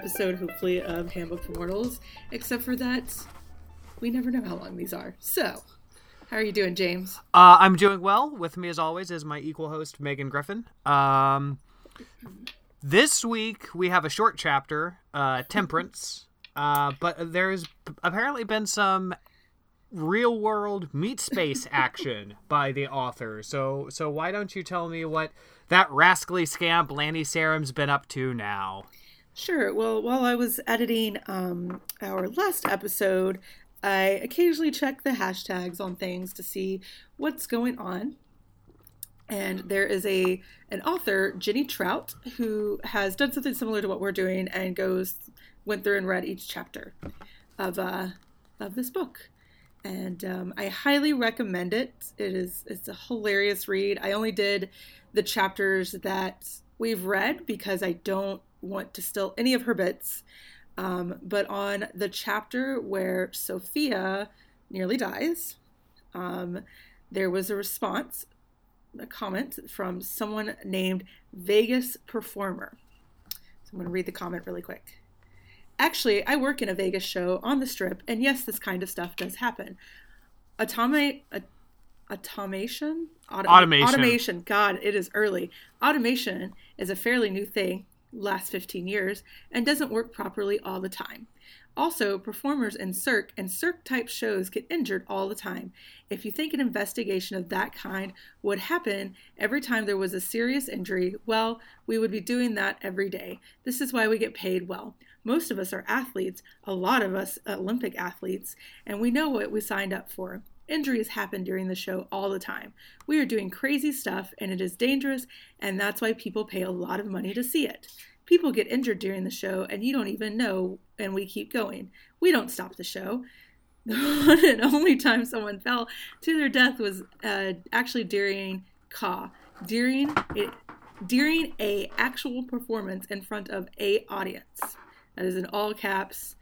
still a short episode, hopefully, of Handbook for Mortals, except for that we never know how long these are. So, how are you doing, James? Uh, I'm doing well. With me, as always, is my equal host, Megan Griffin. Um, this week, we have a short chapter, uh, Temperance, uh, but there's apparently been some real world meat space action by the author. So so why don't you tell me what that rascally scamp Lani Sarem's been up to now? Sure. Well, while I was editing um, our last episode, I occasionally check the hashtags on things to see what's going on. And there is a an author, Jenny Trout, who has done something similar to what we're doing and goes went through and read each chapter of uh, of this book and um, I highly recommend it. It is it's a hilarious read. I only did the chapters that we've read because I don't want to steal any of her bits. Um, but on the chapter where Sophia nearly dies, um, there was a response, a comment from someone named Vegas Performer. So I'm going to read the comment really quick. Actually, I work in a Vegas show on the strip, and yes, this kind of stuff does happen. Automate, automation? Auto- automation. Automation. God, it is early. Automation is a fairly new thing, last 15 years, and doesn't work properly all the time. Also, performers in Cirque and Cirque type shows get injured all the time. If you think an investigation of that kind would happen every time there was a serious injury, well, we would be doing that every day. This is why we get paid well. Most of us are athletes, a lot of us Olympic athletes, and we know what we signed up for. Injuries happen during the show all the time. We are doing crazy stuff and it is dangerous, and that's why people pay a lot of money to see it. People get injured during the show and you don't even know, and we keep going. We don't stop the show. The one and only time someone fell to their death was uh, actually during Ka, during a, during a actual performance in front of a audience. That is in all caps,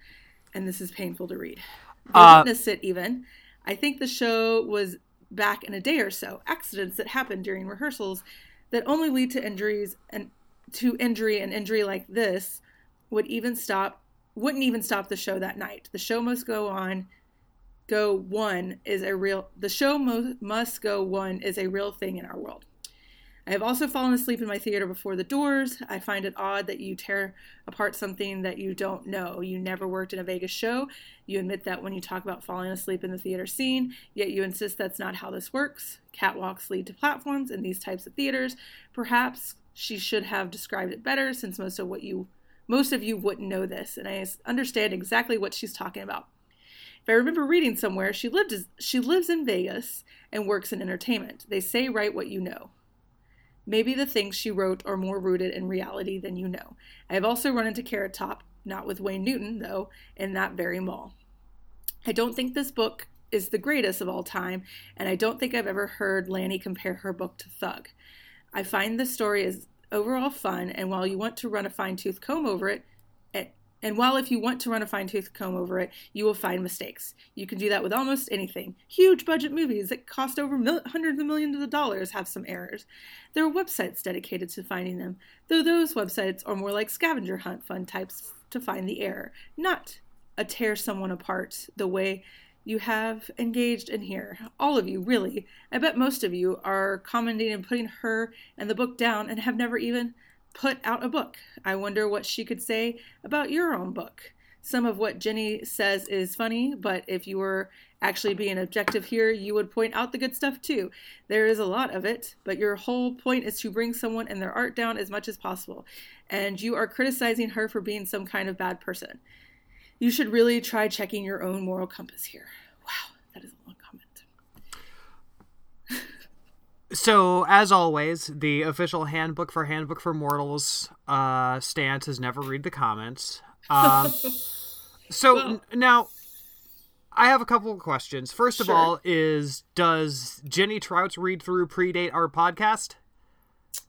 and this is painful to read. They uh, witnessed it even. I think the show was back in a day or so. Accidents that happen during rehearsals that only lead to injuries and to injury and injury like this would even stop wouldn't even stop the show that night. The show must go on. Go one is a real the show mo- must go one is a real thing in our world. I have also fallen asleep in my theater before the doors. I find it odd that you tear apart something that you don't know. You never worked in a Vegas show. You admit that when you talk about falling asleep in the theater scene, yet you insist that's not how this works. Catwalks lead to platforms in these types of theaters. Perhaps she should have described it better since most of what you most of you wouldn't know this, and I understand exactly what she's talking about. If I remember reading somewhere, she lived she lives in Vegas and works in entertainment. They say write what you know. Maybe the things she wrote are more rooted in reality than you know. I have also run into Carrot Top, not with Wayne Newton, though, in that very mall. I don't think this book is the greatest of all time, and I don't think I've ever heard Lani compare her book to Thug. I find the story is overall fun, and while you want to run a fine tooth comb over it, and while if you want to run a fine tooth comb over it, you will find mistakes. You can do that with almost anything. Huge budget movies that cost over mil- hundreds of millions of dollars have some errors. There are websites dedicated to finding them, though those websites are more like scavenger hunt fun types to find the error, not a tear someone apart the way you have engaged in here. All of you, really. I bet most of you are commenting and putting her and the book down and have never even put out a book. I wonder what she could say about your own book. Some of what Jenny says is funny, but if you were actually being objective here, you would point out the good stuff too. There is a lot of it, but your whole point is to bring someone and their art down as much as possible. And you are criticizing her for being some kind of bad person. You should really try checking your own moral compass here. Wow, that is a long So, as always, the official handbook for Handbook for Mortals uh, stance is never read the comments. Um, so well. n- now, I have a couple of questions. First of sure. all, is does Jenny Trout's read through predate our podcast?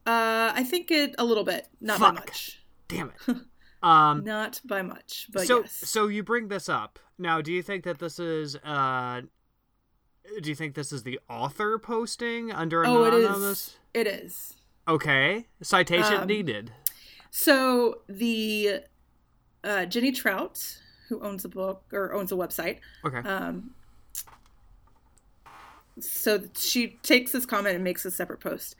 Uh, I think it a little bit, not Fuck. by much. Damn it. Um, not by much, but so yes. so you bring this up now. Do you think that this is uh do you think this is the author posting under oh, anonymous? It is. It is. Okay. Citation um, needed. So the uh, Jenny Trout, who owns a book or owns a website, Okay. um, so she takes this comment and makes a separate post.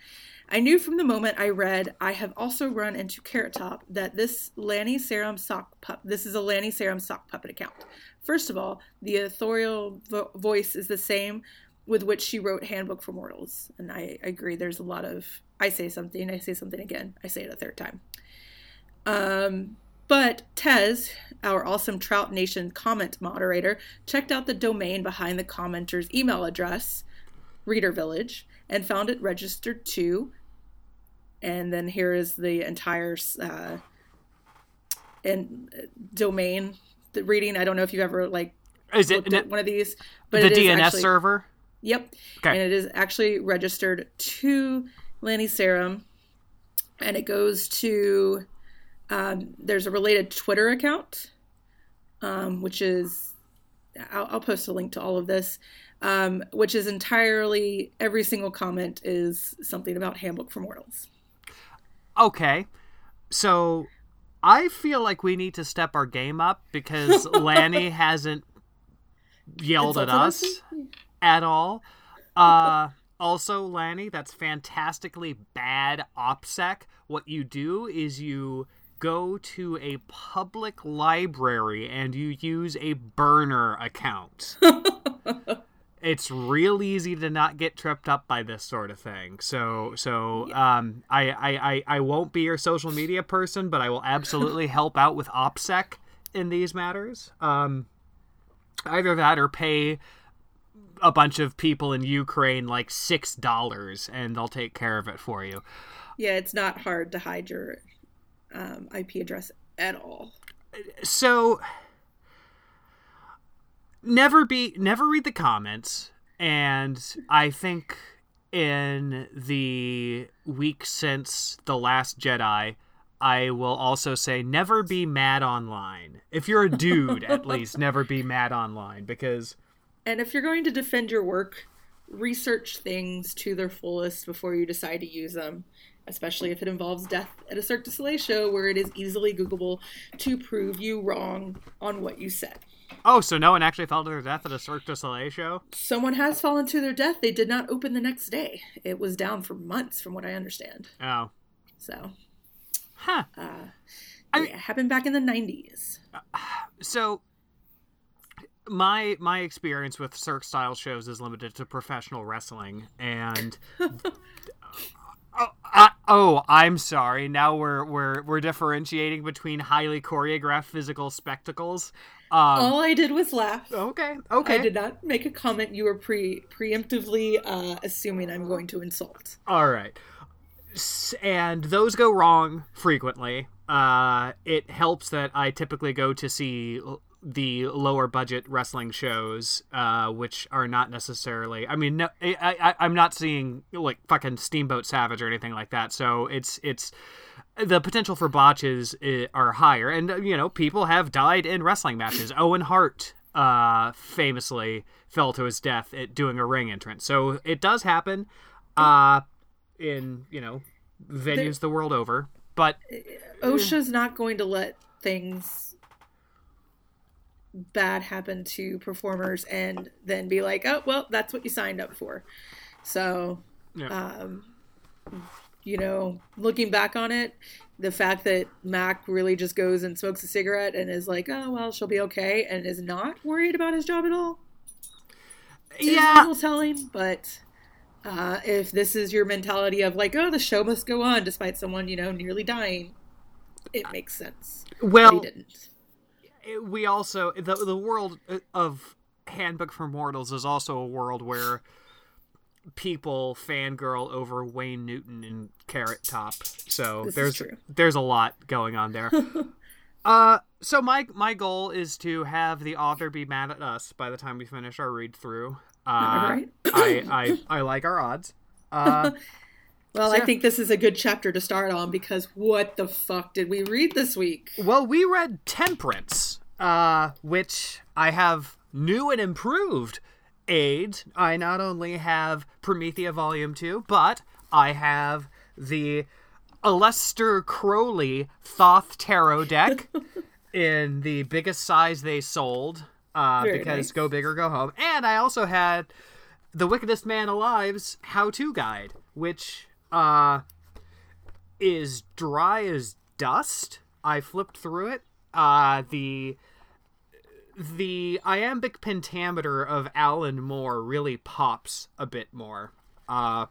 I knew from the moment I read, I have also run into Carrot Top that this Lani Sarem sock pup. This is a Lani Sarem sock puppet account. First of all, the authorial vo- voice is the same with which she wrote Handbook for Mortals, and I agree. There's a lot of I say something, I say something again, I say it a third time. Um, but Tez, our awesome Trout Nation comment moderator, checked out the domain behind the commenter's email address, Reader Village, and found it registered to. And then here is the entire uh, and uh, domain the reading. I don't know if you've ever like Is it one of these, but the it is DNS actually- server? Yep. Okay. And it is actually registered to Lani Sarem. And it goes to, um, there's a related Twitter account, um, which is, I'll, I'll post a link to all of this, um, which is entirely, every single comment is something about Handbook for Mortals. Okay. So I feel like we need to step our game up because Lani hasn't yelled at us at all. Uh also Lani, that's fantastically bad OPSEC. What you do is you go to a public library and you use a burner account. it's real easy to not get tripped up by this sort of thing. So so um I, I, I, I won't be your social media person, but I will absolutely help out with OPSEC in these matters. Um either that or pay a bunch of people in Ukraine like six dollars and they'll take care of it for you. Yeah, it's not hard to hide your um, IP address at all. so never be never read the comments and i think in the week since the last jedi i will also say never be mad online if you're a dude at least never be mad online because And if you're going to defend your work, research things to their fullest before you decide to use them, especially if it involves death at a Cirque du Soleil show where it is easily Googleable to prove you wrong on what you said. Oh so no one actually fell to their death at a cirque du soleil show Someone has fallen to their death. They did not open the next day. It was down for months, from what I understand. oh So, huh uh, yeah, it happened back in the 90s. Uh, so my my experience with cirque style shows is limited to professional wrestling and oh, I, oh i'm sorry now we're we're we're differentiating between highly choreographed physical spectacles All I did was laugh. okay okay I did not make a comment you were pre preemptively uh, assuming I'm going to insult. All right. S- And those go wrong frequently. Uh, it helps that I typically go to see l- the lower budget wrestling shows, uh, which are not necessarily. I mean, no, I, I, I'm not seeing like fucking Steamboat Savage or anything like that. So it's it's the potential for botches uh, are higher, and uh, you know people have died in wrestling matches. Owen Hart uh, famously fell to his death at doing a ring entrance, so it does happen. Uh, in you know venues the world over, but OSHA's not going to let things bad happen to performers and then be like, oh, well, that's what you signed up for. So, Yeah. um, you know, looking back on it, the fact that Mac really just goes and smokes a cigarette and is like, oh, well, she'll be okay, and is not worried about his job at all, is a yeah, little telling. But uh, if this is your mentality of like, oh, the show must go on despite someone, you know, nearly dying, it makes sense. Well, didn't. we also the the world of Handbook for Mortals is also a world where people fangirl over Wayne Newton and Carrot Top. So This there's there's a lot going on there. uh so my my goal is to have the author be mad at us by the time we finish our read through. Uh Alright. I, I I like our odds. Uh Well, Yeah. I think this is a good chapter to start on because what the fuck did we read this week? Well, we read Temperance, uh, which I have new and improved aids. I not only have Promethea Volume 2, but I have the Aleister Crowley Thoth Tarot deck in the biggest size they sold uh, because nice. go big or go home. And I also had the Wickedest Man Alive's How To Guide, which uh, is dry as dust. I flipped through it. Uh, the the iambic pentameter of Alan Moore really pops a bit more. Uh,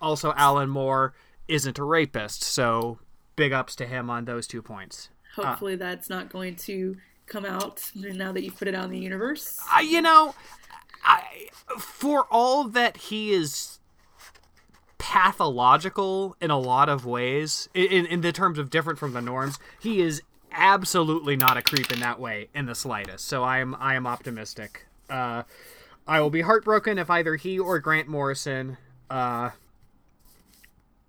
also, Alan Moore isn't a rapist, so big ups to him on those two points. Hopefully, that's not going to come out now that you've put it out in the universe. I, you know, I for all that he is pathological in a lot of ways, in in the terms of different from the norms, he is absolutely not a creep in that way in the slightest. So I am I am optimistic. Uh, I will be heartbroken if either he or Grant Morrison uh,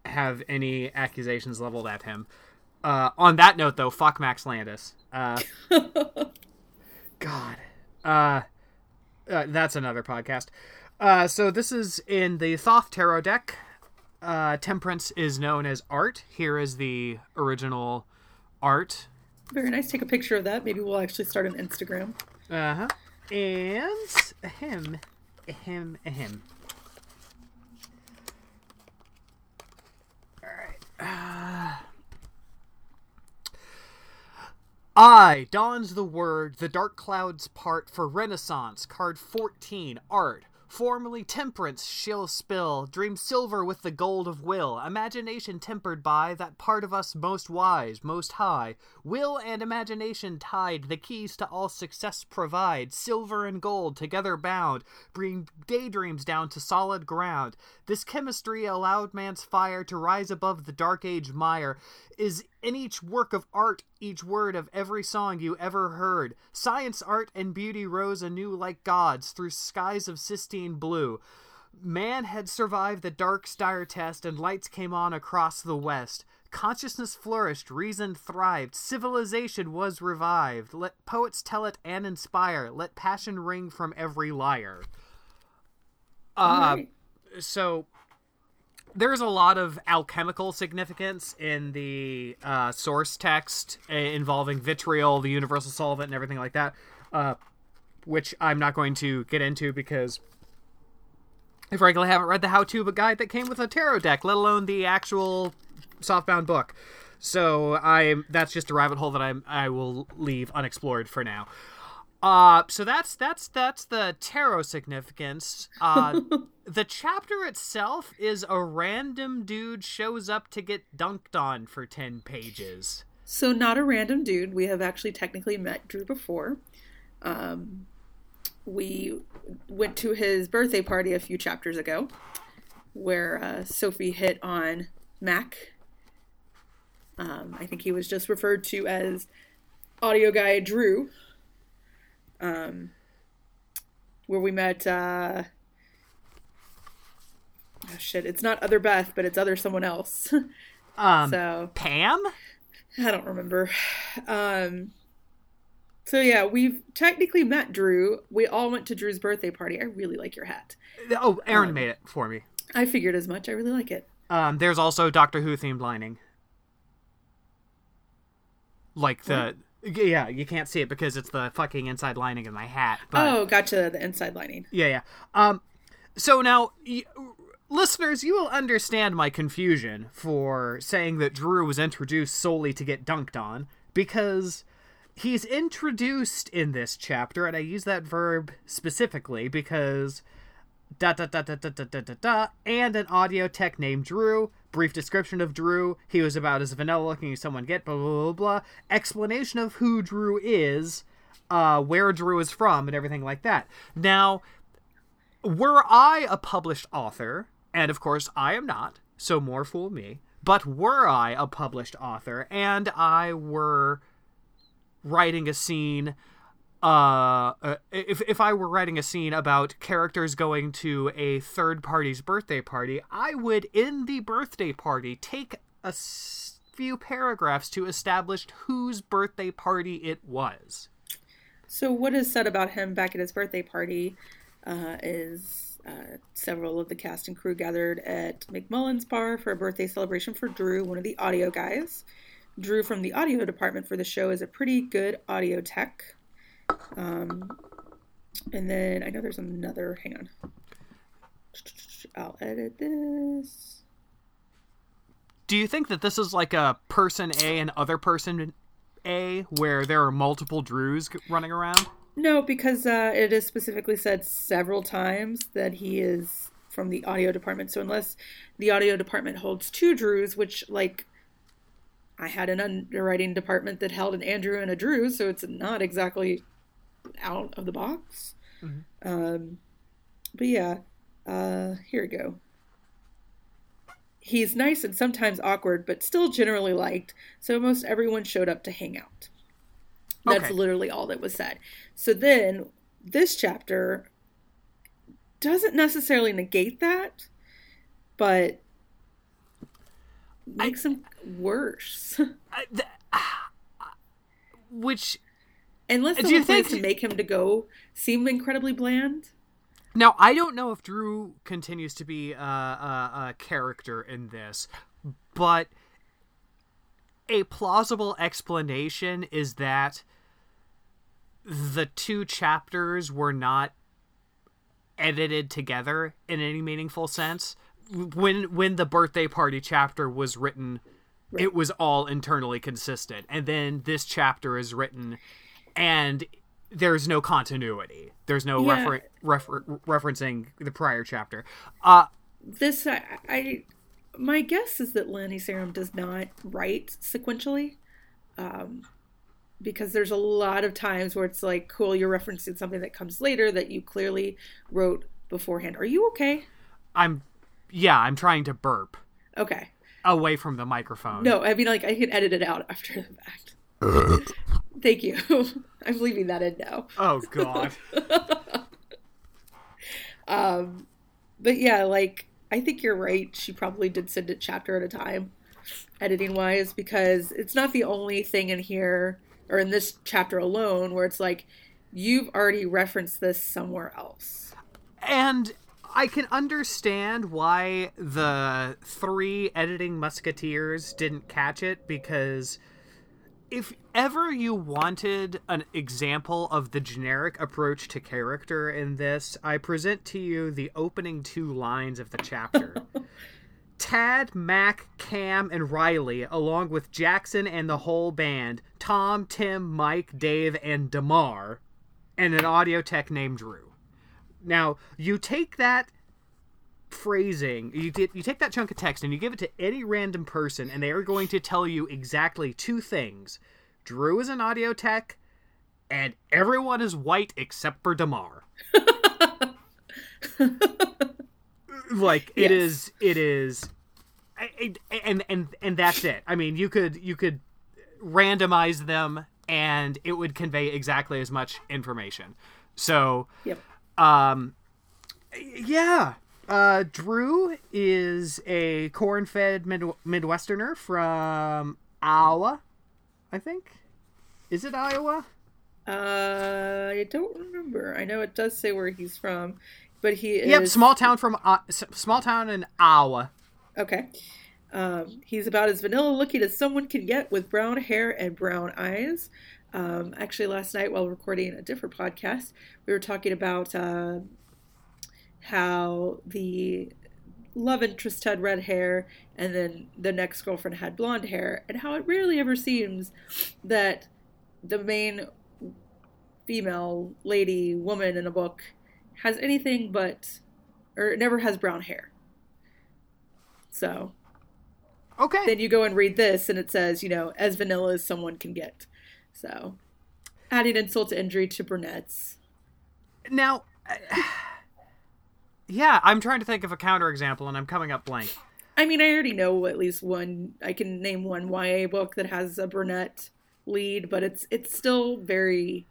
have any accusations leveled at him. Uh, on that note, though, fuck Max Landis. Uh, God. Uh, uh, that's another podcast. Uh, so this is in the Thoth Tarot deck. Uh, Temperance is known as art. Here is the original art. Very nice. Take a picture of that. Maybe we'll actually start an Instagram. Uh huh. And him, him, him. All right. Uh, I dawns the word, the dark clouds part for Renaissance, card 14, art. Formerly temperance, she'll spill, dream silver with the gold of will, imagination tempered by that part of us most wise, most high. Will and imagination tied, the keys to all success provide, silver and gold together bound, bring daydreams down to solid ground. This chemistry allowed man's fire to rise above the dark age mire, is in each work of art, each word of every song you ever heard. Science, art, and beauty rose anew like gods through skies of sistine blue. Man had survived the dark star test, and lights came on across the west. Consciousness flourished, reason thrived, civilization was revived. Let poets tell it and inspire. Let passion ring from every lyre. Uh, Alright. so there's a lot of alchemical significance in the uh, source text uh, involving vitriol, the universal solvent, and everything like that, uh, which I'm not going to get into because I frankly haven't read the how-to guide that came with a tarot deck, let alone the actual softbound book. So I'm that's just a rabbit hole that I I will leave unexplored for now. Uh, so that's that's that's the tarot significance. Uh, the chapter itself is a random dude shows up to get dunked on for ten pages. So, not a random dude. We have actually technically met Drew before. Um, we went to his birthday party a few chapters ago, where uh, Sophie hit on Mac. Um, I think he was just referred to as audio guy Drew. Um, where we met. Uh, oh shit! It's not other Beth, but it's other someone else. Um, so Pam. I don't remember. Um, so yeah, we've technically met Drew. We all went to Drew's birthday party. I really like your hat. Oh, Aaron made it for me. I figured as much. I really like it. Um, there's also Doctor Who themed lining. Like the yeah, you can't see it because it's the fucking inside lining of my hat. But oh, gotcha. The inside lining. Yeah, yeah. Um, so now, y- listeners, you will understand my confusion for saying that Drew was introduced solely to get dunked on, because he's introduced in this chapter, and I use that verb specifically because da da da da da da da da da, and an audio tech named Drew. Brief description of Drew. He was about as vanilla looking as someone get. Blah blah blah blah. Explanation of who Drew is, uh, where Drew is from, and everything like that. Now, were I a published author, and of course I am not, so more fool me. But were I a published author and I were writing a scene uh, uh, if if I were writing a scene about characters going to a third party's birthday party, I would in the birthday party take a s- few paragraphs to establish whose birthday party it was. So what is said about him back at his birthday party uh, is Uh, several of the cast and crew gathered at McMullen's bar for a birthday celebration for Drew, one of the audio guys. Drew from the audio department for the show is a pretty good audio tech. Um, and then I know there's another. Hang on. I'll edit this. Do you think that this is like a person A and other person A, where there are multiple Drews running around? No, because uh, it is specifically said several times that he is from the audio department. So unless the audio department holds two Drews, which like I had an underwriting department that held an Andrew and a Drew, so it's not exactly out of the box. Mm-hmm. Um, but yeah, uh, here we go. He's nice and sometimes awkward, but still generally liked, so most everyone showed up to hang out. That's okay. literally all that was said. So then, this chapter doesn't necessarily negate that, but makes I, him worse. I, the, which, unless the whole think to make him to go seem incredibly bland. Now I don't know if Drew continues to be a, a, a character in this, but a plausible explanation is that the two chapters were not edited together in any meaningful sense when when the birthday party chapter was written right. it was all internally consistent and then this chapter is written and there's no continuity there's no yeah. refer- refer- referencing the prior chapter uh this I, I my guess is that Lani Sarem does not write sequentially um because there's a lot of times where it's like cool you're referencing something that comes later that you clearly wrote beforehand are you okay i'm yeah, I'm trying to burp. Okay. Away from the microphone. No, I mean like I can edit it out after the fact. Thank you. I'm leaving that in now. Oh god. um but yeah, like I think you're right. She probably did send it chapter at a time, editing wise, because it's not the only thing in here or in this chapter alone where it's like you've already referenced this somewhere else. And I can understand why the three editing musketeers didn't catch it because if ever you wanted an example of the generic approach to character in this, I present to you the opening two lines of the chapter. Tad, Mac, Cam, and Riley, along with Jackson and the whole band, Tom, Tim, Mike, Dave, and Damar, and an audio tech named Drew. Now, you take that phrasing, you get you take that chunk of text and you give it to any random person and they are going to tell you exactly two things. Drew is an audio tech and everyone is white except for Damar. like it yes. is it is and and and that's it. I mean, you could you could randomize them and it would convey exactly as much information. So, yep. Um, yeah. Uh, Drew is a corn-fed mid- Midwesterner from Iowa, I think. Is it Iowa? Uh, I don't remember. I know it does say where he's from, but he is. Yep, small town from uh, small town in Iowa. Okay. Um, he's about as vanilla looking as someone can get with brown hair and brown eyes. Um, actually, last night while recording a different podcast, we were talking about uh, how the love interest had red hair and then the next girlfriend had blonde hair, and how it rarely ever seems that the main female lady woman in a book has anything but or never has brown hair. So Okay. Then you go and read this and it says, you know, as vanilla as someone can get. So, adding insult to injury to brunettes. Now, yeah, I'm trying to think of a counterexample, and I'm coming up blank. I mean, I already know at least one. I can name one YA book that has a brunette lead, but it's it's still very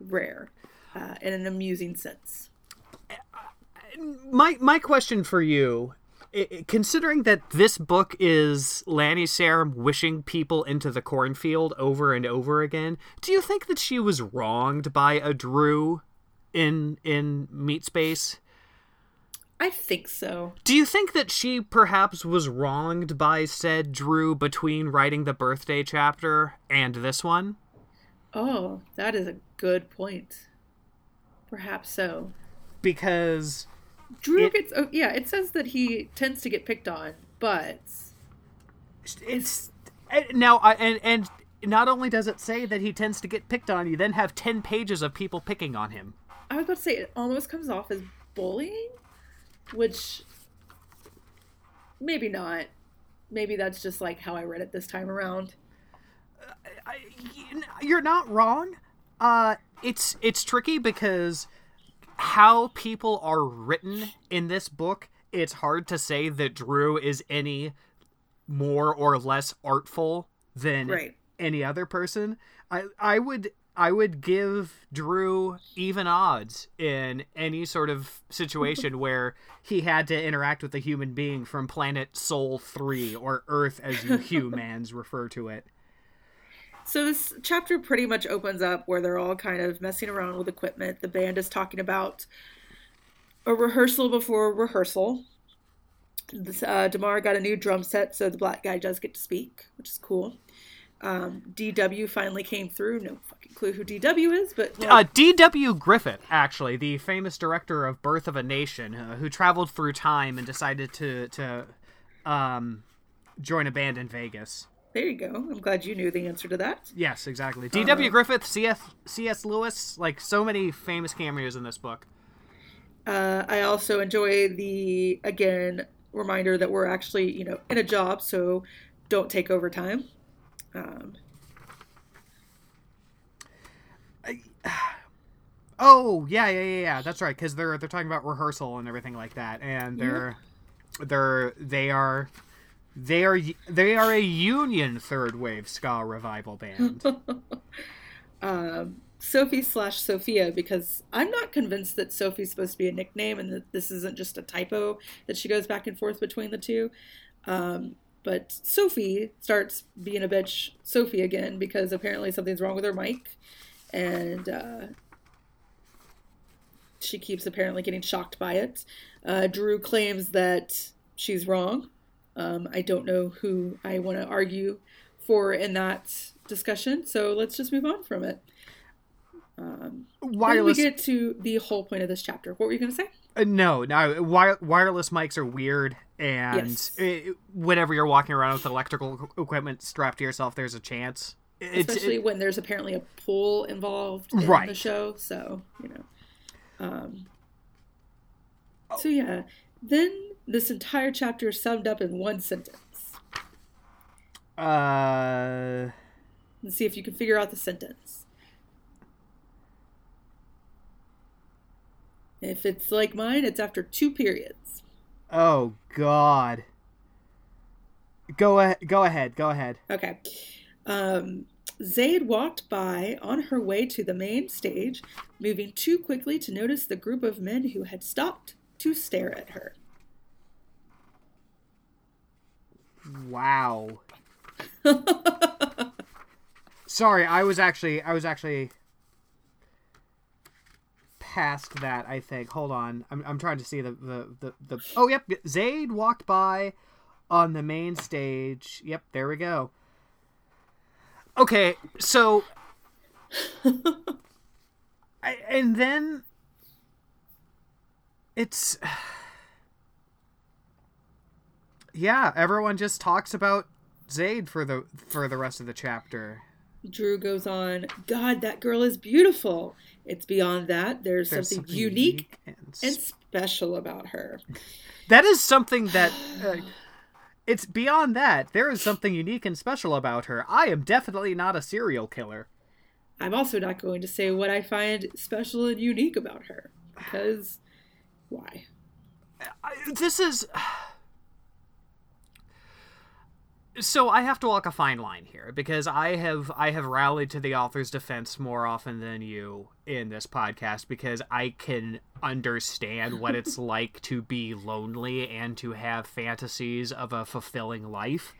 rare uh, in an amusing sense. My my question for you considering that this book is Lani Sarem wishing people into the cornfield over and over again, do you think that she was wronged by a Drew in in Meat Space? I think so. Do you think that she perhaps was wronged by said Drew between writing the birthday chapter and this one? Oh, that is a good point. Perhaps so. Because Drew it, gets oh yeah, it says that he tends to get picked on, but it's eh, now I and and not only does it say that he tends to get picked on, you then have 10 pages of people picking on him. I was about to say it almost comes off as bullying, which maybe not. Maybe that's just like how I read it this time around. I, you're not wrong. Uh, it's it's tricky because how people are written in this book, it's hard to say that Drew is any more or less artful than right. any other person. I I would I would give Drew even odds in any sort of situation where he had to interact with a human being from planet Sol 3 or Earth as you humans refer to it. So this chapter pretty much opens up where they're all kind of messing around with equipment. The band is talking about a rehearsal before rehearsal. This, uh, Damar got a new drum set, so the black guy does get to speak, which is cool. Um, DW finally came through. No fucking clue who DW is, but uh, DW Griffith, actually, the famous director of Birth of a Nation, uh, who traveled through time and decided to to um, join a band in Vegas. There you go. I'm glad you knew the answer to that. Yes, exactly. D.W. Uh, Griffith, C.S. C.S. Lewis, like so many famous cameos in this book. Uh, I also enjoy the again reminder that we're actually you know in a job, so don't take overtime. Um, I, oh yeah, yeah, yeah, yeah. That's right, because they're they're talking about rehearsal and everything like that, and they're they're they are they are they are a union third wave ska revival band. um, Sophie slash Sophia because I'm not convinced that Sophie's supposed to be a nickname and that this isn't just a typo that she goes back and forth between the two. Um, but Sophie starts being a bitch Sophie again because apparently something's wrong with her mic, and uh, she keeps apparently getting shocked by it. Uh, Drew claims that she's wrong um, I don't know who I want to argue for in that discussion, so let's just move on from it. Um, wireless. Then we get to the whole point of this chapter. What were you going to say? Uh, no, no. Wire- wireless mics are weird, and yes. it, whenever you're walking around with electrical equipment strapped to yourself, there's a chance. Especially it, when there's apparently a pool involved in right. the show, so you know. Um, so yeah, then this entire chapter is summed up in one sentence. Uh. Let's see if you can figure out the sentence. If it's like mine, it's after two periods. Oh God. Go ahead. Go ahead. Go ahead. Okay. Um, Zade walked by on her way to the main stage, moving too quickly to notice the group of men who had stopped to stare at her. Wow. Sorry, I was actually I was actually past that, I think. Hold on. I'm I'm trying to see the the the, the Oh, yep, Zade walked by on the main stage. Yep, there we go. Okay, so I, and then it's yeah, everyone just talks about Zade for the for the rest of the chapter. Drew goes on, God, that girl is beautiful. It's beyond that. There's, There's something, something, unique, and, and, special about her. That is something that. Uh, it's beyond that. There is something unique and special about her. I am definitely not a serial killer. I'm also not going to say what I find special and unique about her. Because. Why? I, this is so I have to walk a fine line here because I have I have rallied to the author's defense more often than you in this podcast because I can understand what it's like to be lonely and to have fantasies of a fulfilling life.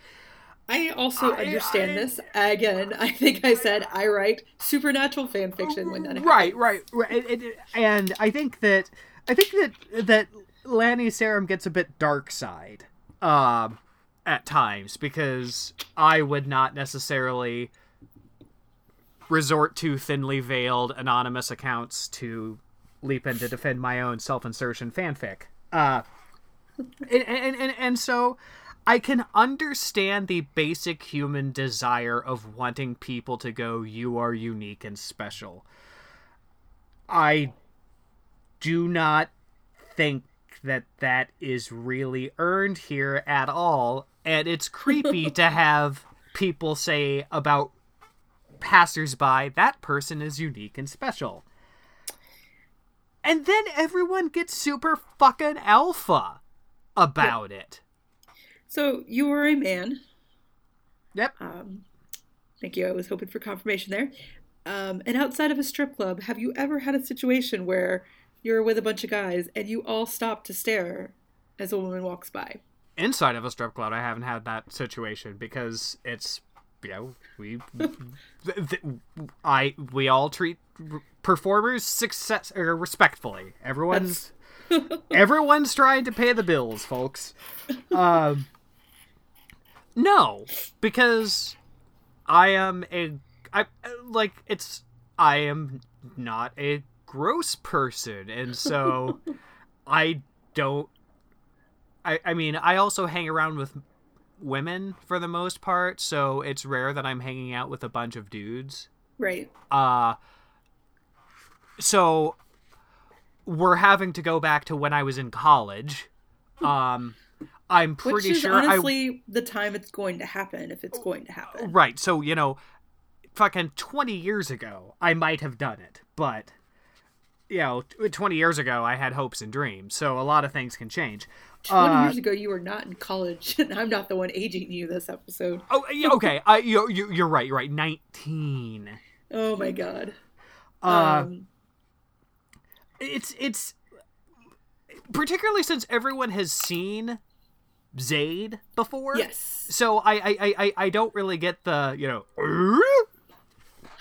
I also I, understand I, this. Again, I think I said I write supernatural fan fiction when that happens. Right, right, right. And I think that I think that that Lani Sarem gets a bit dark side um, at times because I would not necessarily resort to thinly veiled anonymous accounts to leap in to defend my own self-insertion fanfic. Uh, and, and, and, and so I can understand the basic human desire of wanting people to go, you are unique and special. I do not think that that is really earned here at all. And it's creepy to have people say about passersby, that person is unique and special. And then everyone gets super fucking alpha about yeah. it. So you are a man. Yep. Um, thank you. I was hoping for confirmation there. Um, and outside of a strip club, have you ever had a situation where you're with a bunch of guys and you all stop to stare as a woman walks by? Inside of a strip club, I haven't had that situation because it's you know we th- th- I we all treat performers success or respectfully. Everyone's everyone's trying to pay the bills, folks. Um, no, because I am a I like it's I am not a gross person, and so I don't. I I mean I also hang around with women for the most part, so it's rare that I'm hanging out with a bunch of dudes. Right. Uh so we're having to go back to when I was in college. Um I'm pretty Which is sure honestly I, the time it's going to happen if it's going to happen. Right. So, you know, fucking 20 years ago, I might have done it, but you know, 20 years ago, I had hopes and dreams. So a lot of things can change. 20 uh, years ago, you were not in college, and I'm not the one aging you this episode. Oh, okay. I, you, you, you're right. You're right. 19. Oh my god. Uh, um, it's it's particularly since everyone has seen Zade before. Yes. So I I, I, I don't really get the you know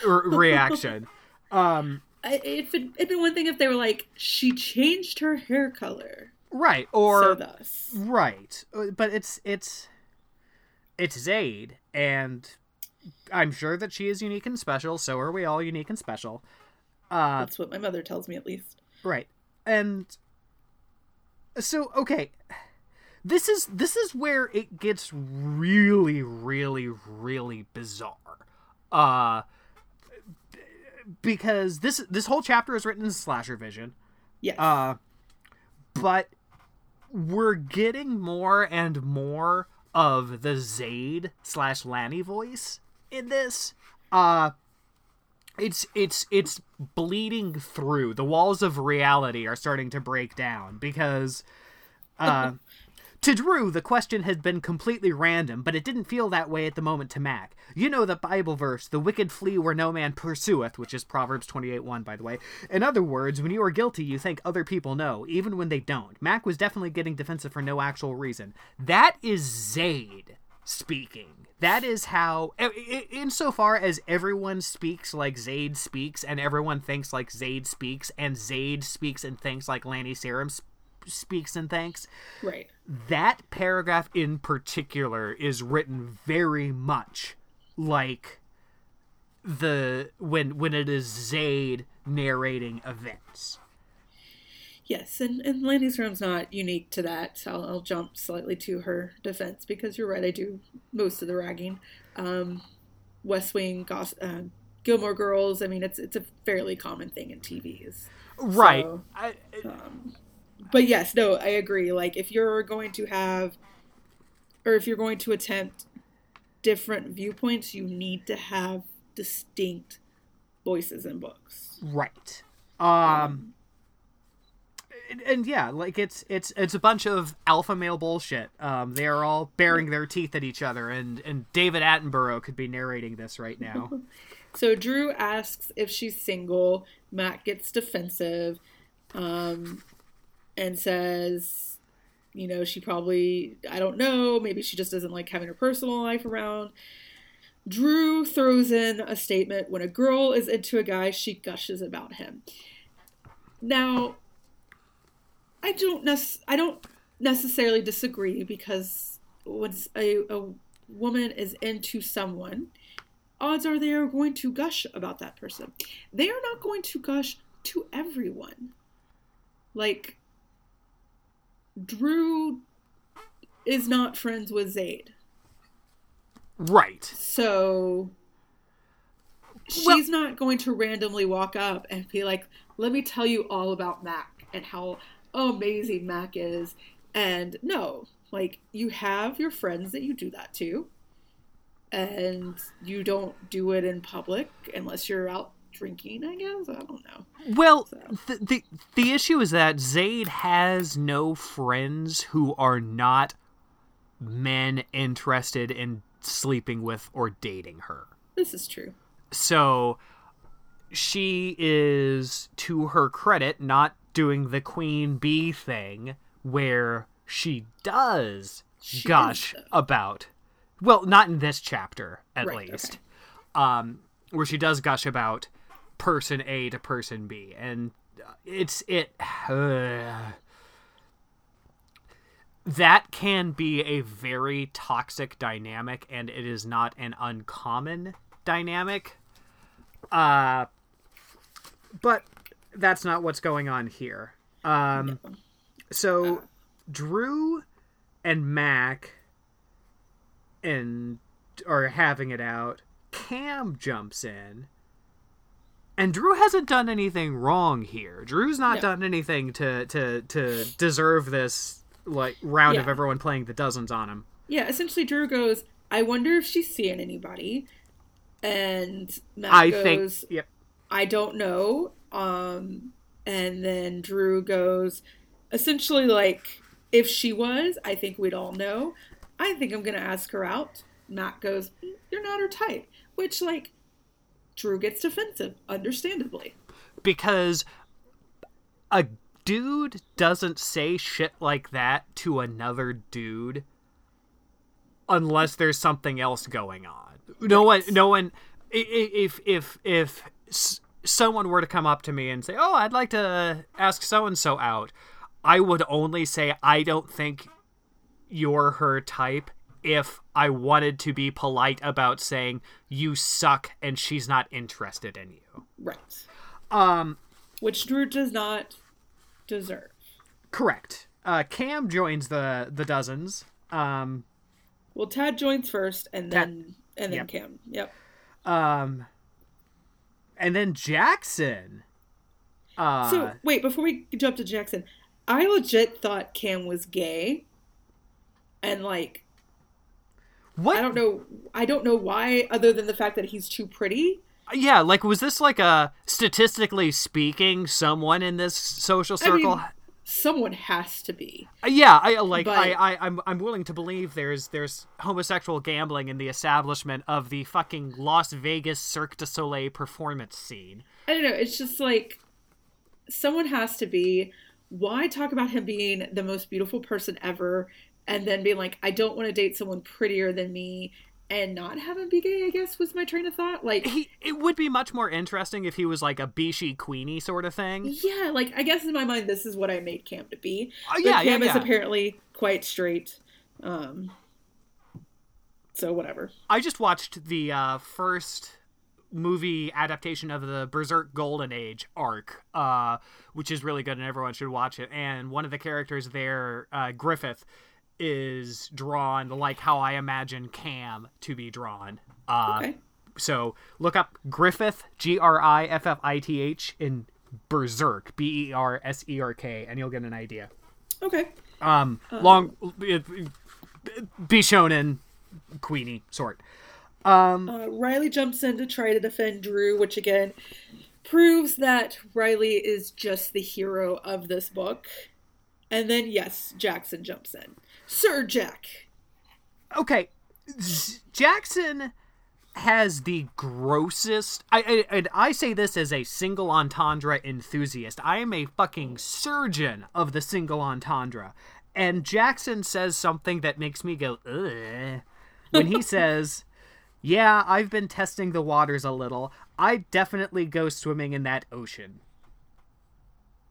reaction. um, if it, it'd been one thing if they were like she changed her hair color. Right. Or so thus. Right. Uh, but it's it's it's Zade and I'm sure that she is unique and special, so are we all unique and special. Uh That's what my mother tells me at least. Right. And so okay, this is this is where it gets really really really bizarre. Uh because this this whole chapter is written in slasher vision. yeah Uh but we're getting more and more of the Zade slash Lani voice in this. Uh it's it's it's bleeding through. The walls of reality are starting to break down because uh To Drew, the question had been completely random, but it didn't feel that way at the moment to Mac. You know the Bible verse, the wicked flee where no man pursueth, which is Proverbs 28 1, by the way. In other words, when you are guilty, you think other people know, even when they don't. Mac was definitely getting defensive for no actual reason. That is Zade speaking. That is how, insofar as everyone speaks like Zade speaks, and everyone thinks like Zade speaks, and Zade speaks and thinks like Lani Sarem speaks and thanks. Right that paragraph in particular is written very much like the when when it is Zade narrating events. Yes, and, and Lani Sarem's not unique to that. I'll, I'll jump slightly to her defense because you're right. I do most of the ragging. Um, West Wing, Goss, uh, Gilmore Girls. I mean, it's it's a fairly common thing in TVs. Right. So, I, um, but yes, no, I agree. Like if you're going to have or if you're going to attempt different viewpoints, you need to have distinct voices in books. Right. Um, um and, and, yeah, like it's it's it's a bunch of alpha male bullshit. Um, they are all baring their teeth at each other, and and David Attenborough could be narrating this right now. so Drew asks if she's single. Matt gets defensive. Um, and says, you know, she probably, I don't know, maybe she just doesn't like having her personal life around. Drew throws in a statement when a girl is into a guy, she gushes about him. Now, I don't nec- I don't necessarily disagree because once a, a woman is into someone, odds are they are going to gush about that person. They are not going to gush to everyone. Like Drew is not friends with Zade. Right. So Well- she's not going to randomly walk up and be like, "Let me tell you all about Mac and how amazing Mac is." And no, like you have your friends that you do that to, and you don't do it in public unless you're out drinking. I guess I don't know. Well, So- the, the the issue is that Zade has no friends who are not men interested in sleeping with or dating her. This is true. So she is, to her credit, not doing the queen bee thing where she does She gush about. Well, not in this chapter, at Right, least. okay. Um, where she does gush about person A to person B, and it's it. that can be a very toxic dynamic, and it is not an uncommon dynamic. Uh, but that's not what's going on here. Um, so Drew and Mac and are having it out. Cam jumps in. And Drew hasn't done anything wrong here. Drew's not No. done anything to to to deserve this like round of everyone playing the dozens on him. Yeah, essentially, Drew goes, "I wonder if she's seeing anybody," and Matt I goes, think yep. I don't know. Um, and then Drew goes, essentially, like, if she was, I think we'd all know. I think I'm going to ask her out. Matt goes, "Mm, You're not her type. Which, like, Drew gets defensive, understandably. because a dude doesn't say shit like that to another dude unless there's something else going on. No one, no one. If if if someone were to come up to me and say, "Oh, I'd like to ask so and so out," I would only say, "I don't think you're her type." If I wanted to be polite about saying you suck and she's not interested in you. Right. Um, Which Drew does not deserve. Correct. Uh, Cam joins the the dozens. Um, Well, Tad joins first, and Tad- then and then Yep. Cam. Yep. um, and then Jackson. Uh, So wait, before we jump to Jackson, I legit thought Cam was gay, and like what? I don't know, I don't know why, other than the fact that he's too pretty. Yeah, like was this like a statistically speaking, someone in this social I mean, circle? someone has to be. Yeah, I like but- I, I I'm I'm willing to believe there's there's homosexual gambling in the establishment of the fucking Las Vegas Cirque du Soleil performance scene. I don't know. It's just like someone has to be. Why talk about him being the most beautiful person ever, and then being like, I don't want to date someone prettier than me, and not have him be gay? I guess was my train of thought. Like, He it would be much more interesting if he was like a Bishi Queenie sort of thing. yeah, like I guess in my mind, this is what I made Cam to be. Oh, But yeah, yeah, Cam is apparently quite straight. Um, so whatever. I just watched the uh, first movie adaptation of the Berserk Golden Age arc, uh, which is really good and everyone should watch it. And one of the characters there, uh, Griffith, is drawn like how I imagine Cam to be drawn. Uh, Okay. So look up Griffith, G R I F F I T H, in Berserk, B E R S E R K, and you'll get an idea. Okay. Um, long, bishonen, Queenie sort. Um, Uh, Riley jumps in to try to defend Drew, which again proves that Riley is just the hero of this book. And then, yes, Jackson jumps in. Sir Jack. okay Z- jackson has the grossest I, I and i say this as a single entendre enthusiast i am a fucking surgeon of the single entendre and jackson says something that makes me go Ugh, when he says yeah i've been testing the waters a little i definitely go swimming in that ocean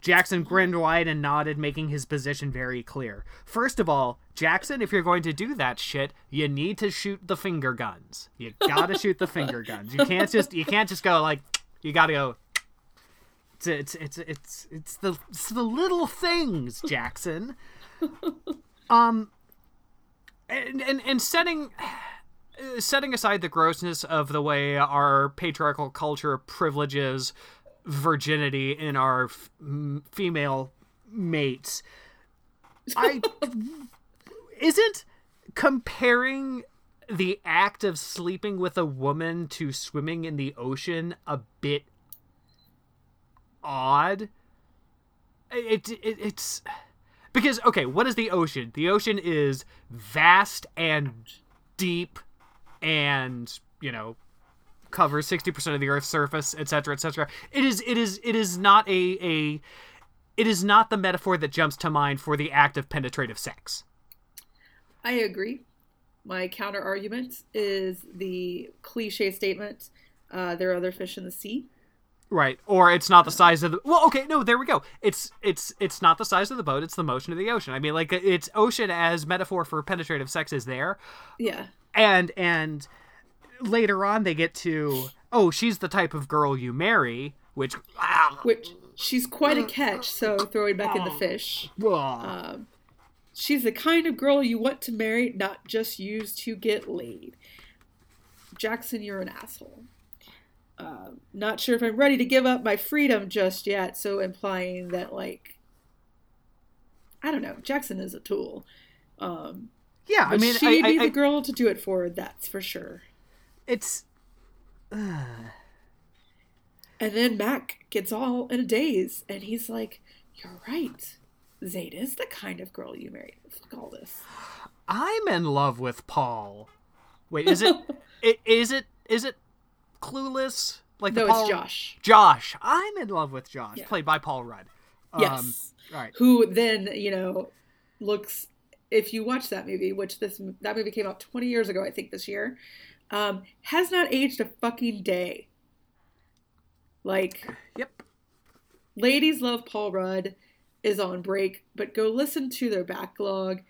Jackson grinned wide and nodded, making his position very clear. First of all, Jackson, if you're going to do that shit, you need to shoot the finger guns. You gotta shoot the finger guns. You can't just you can't just go like you gotta go. It's it's it's it's it's the it's the little things, Jackson. Um, and and, and setting setting aside the grossness of the way our patriarchal culture privileges virginity in our f- female mates, I isn't comparing the act of sleeping with a woman to swimming in the ocean a bit odd. It, it it's because okay, what is the ocean? The ocean is vast and deep and, you know, covers 60% of the earth's surface, etc., etc. It is it is it is not a a it is not the metaphor that jumps to mind for the act of penetrative sex. I agree. My counter argument is the cliche statement uh, there are other fish in the sea. Right. Or it's not the size of the Well, okay, no, there we go. It's it's it's not the size of the boat, it's the motion of the ocean. I mean, like it's ocean as metaphor for penetrative sex is there. Yeah. And and later on they get to oh, she's the type of girl you marry, which Which she's quite a catch, so throwing back in the fish. Um, she's the kind of girl you want to marry, not just use to get laid. Jackson, you're an asshole. Uh, not sure if I'm ready to give up my freedom just yet, so implying that, like, I don't know, Jackson is a tool. Um, yeah, I mean, she'd I, be I, the girl to do it for, that's for sure. It's And then Mac gets all in a daze, and he's like, "You're right. Zade is the kind of girl you marry. Fuck all this." I'm in love with Paul. Wait, is it, it is it is it clueless? Like the No, Paul it's Josh. Josh. I'm in love with Josh, Yeah. played by Paul Rudd. Um, Yes. Right. Who then you know looks. If you watch that movie, which this that movie came out 20 years ago, I think this year, um, has not aged a fucking day. Like, Yep. ladies love Paul Rudd is on break, but go listen to their backlog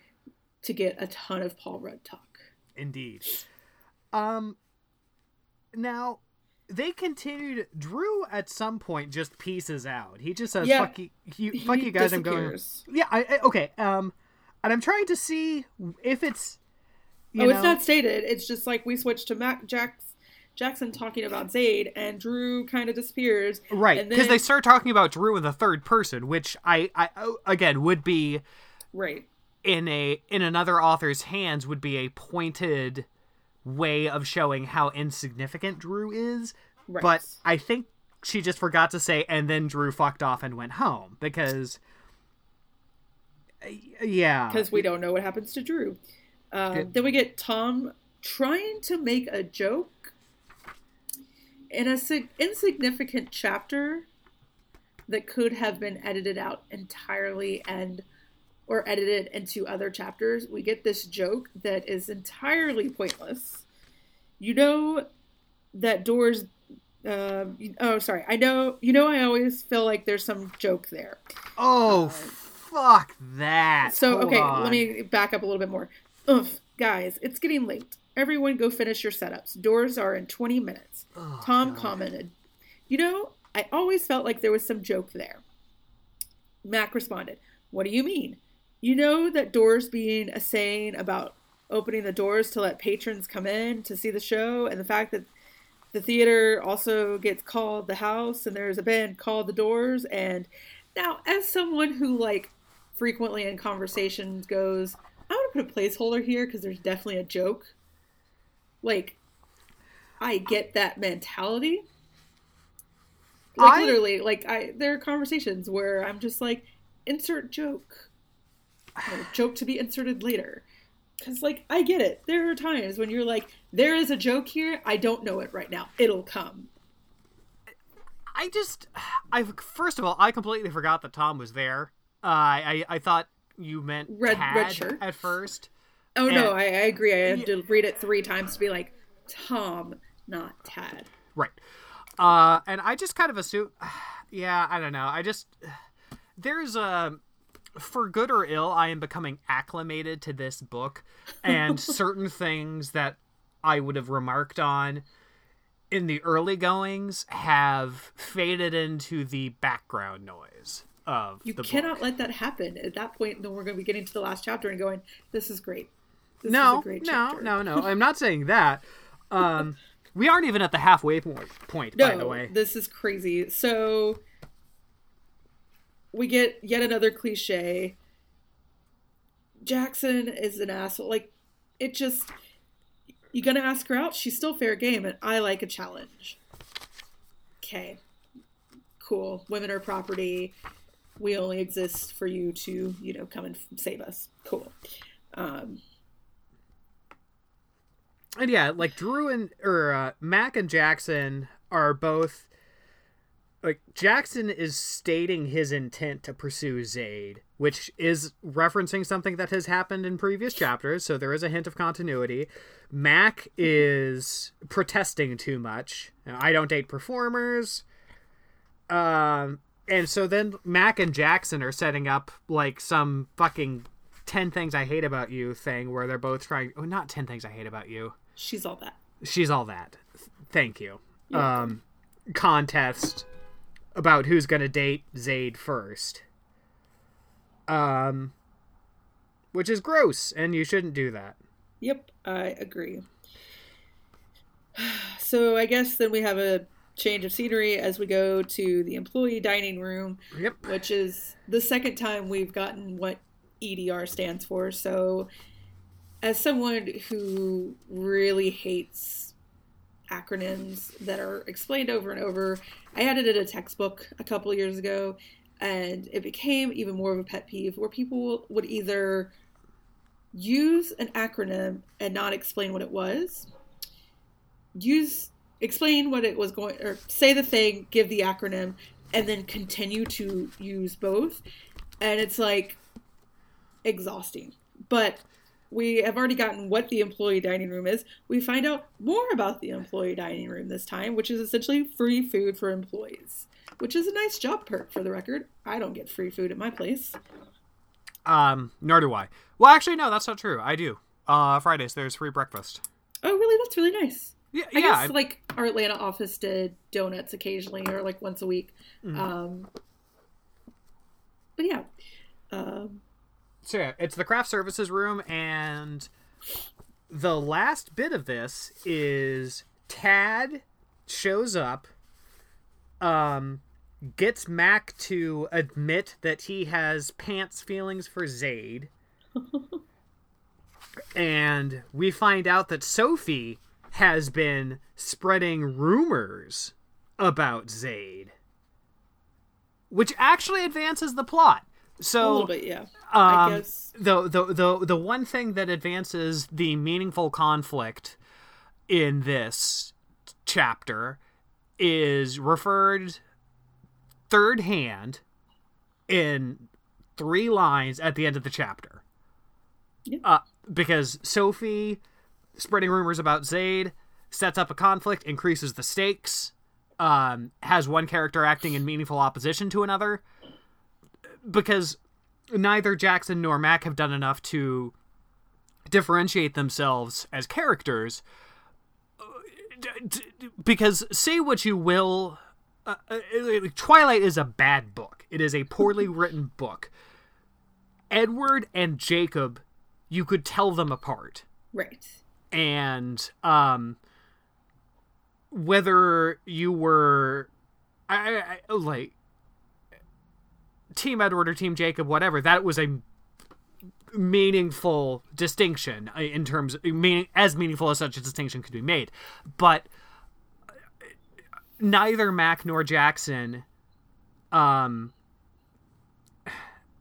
to get a ton of Paul Rudd talk. Indeed. Um. Now, they continued. Drew at some point just pieces out. He just says, Yeah. "Fuck you, you fuck you guys." I'm going. Yeah. I okay. Um, and I'm trying to see if it's. You oh, know, it's not stated. It's just like we switched to Mac Jax, Jackson talking about Zade, and Drew kind of disappears. right because they start talking about Drew in the third person, which I, I oh, again would be Right. in a in another author's hands would be a pointed way of showing how insignificant Drew is. Right. But I think she just forgot to say, and then Drew fucked off and went home because, uh, yeah, because we don't know what happens to Drew. Um, then we get Tom trying to make a joke in a sig- insignificant chapter that could have been edited out entirely and or edited into other chapters. We get this joke that is entirely pointless. You know that doors. Um, you- oh, sorry. I know. You know. I always feel like there's some joke there. oh fuck that. So Hold okay, on. let me back up a little bit more. Ugh, guys, it's getting late. Everyone go finish your setups. Doors are in 20 minutes. Oh, Tom commented, You know, I always felt like there was some joke there. Mac responded, What do you mean? You know that doors being a saying about opening the doors to let patrons come in to see the show, and the fact that the theater also gets called the house, and there's a band called the Doors. And now, as someone who like frequently in conversations goes, I want to put a placeholder here because there's definitely a joke. Like, I get that mentality. Like I- literally, like I there are conversations where I'm just like, insert joke, joke to be inserted later. Because like I get it. There are times when you're like, there is a joke here. I don't know it right now. It'll come. I just, I first of all, I completely forgot that Tom was there. Uh, I I thought you meant Red- Tad red shirt. at first. Oh no, I, I agree. I had to read it three times to be like, Tom, not Tad. Right. Uh, and I just kind of assume, yeah, I don't know. I just, there's a for good or ill, I am becoming acclimated to this book, and certain things that I would have remarked on in the early goings have faded into the background noise of You the cannot book. let that happen. At that point, then we're going to be getting to the last chapter and going, "This is great." This is no, a great no, chapter. no, no. I'm not saying that. Um, we aren't even at the halfway point. Point, by the way. this is crazy. So we get yet another cliche. Jackson is an asshole. Like it just you're gonna ask her out? She's still fair game, and I like a challenge. Okay, cool. Women are property. We only exist for you to, you know, come and save us. Cool. Um, And yeah, like Drew and or uh, Mac and Jackson are both like Jackson is stating his intent to pursue Zade, which is referencing something that has happened in previous chapters, so there is a hint of continuity. Mac is protesting too much. I don't date performers. Um and so then Mac and Jackson are setting up like some fucking 10 things I hate about you thing where they're both trying oh not 10 things I hate about you she's all that. she's all that. Thank you. Um, contest about who's gonna date Zade first. Um, which is gross, and you shouldn't do that. Yep, I agree. So I guess then we have a change of scenery as we go to the employee dining room, Yep. which is the second time we've gotten what EDR stands for. So, as someone who really hates acronyms that are explained over and over, I edited a textbook a couple years ago, and it became even more of a pet peeve where people would either use an acronym and not explain what it was, use explain what it was going or say the thing, give the acronym, and then continue to use both. And it's like exhausting. But we have already gotten what the employee dining room is. We find out more about the employee dining room this time, which is essentially free food for employees, which is a nice job perk for the record. I don't get free food at my place. Um, nor do I. Well, actually, no, that's not true. I do. Uh, Fridays there's free breakfast. Oh, really? That's really nice. Yeah, I yeah. guess like our Atlanta office did donuts occasionally or like once a week. Mm. Um, but yeah, um, So yeah, it's the craft services room, and the last bit of this is Tad shows up, um, gets Mac to admit that he has pants feelings for Zade, and we find out that Sophie has been spreading rumors about Zade, which actually advances the plot. So a little bit, yeah. um, I guess the, the the the one thing that advances the meaningful conflict in this chapter is referred third hand in three lines at the end of the chapter. Yeah. Uh, because Sophie spreading rumors about Zade sets up a conflict, increases the stakes, um, has one character acting in meaningful opposition to another because neither Jackson nor Mac have done enough to differentiate themselves as characters. Because say what you will, uh, uh, Twilight is a bad book. It is a poorly written book. Edward and Jacob, you could tell them apart right. And um whether you were I, I, like team edward or team jacob whatever that was a meaningful distinction uh, in terms meaning as meaningful as such a distinction could be made but neither mac nor jackson um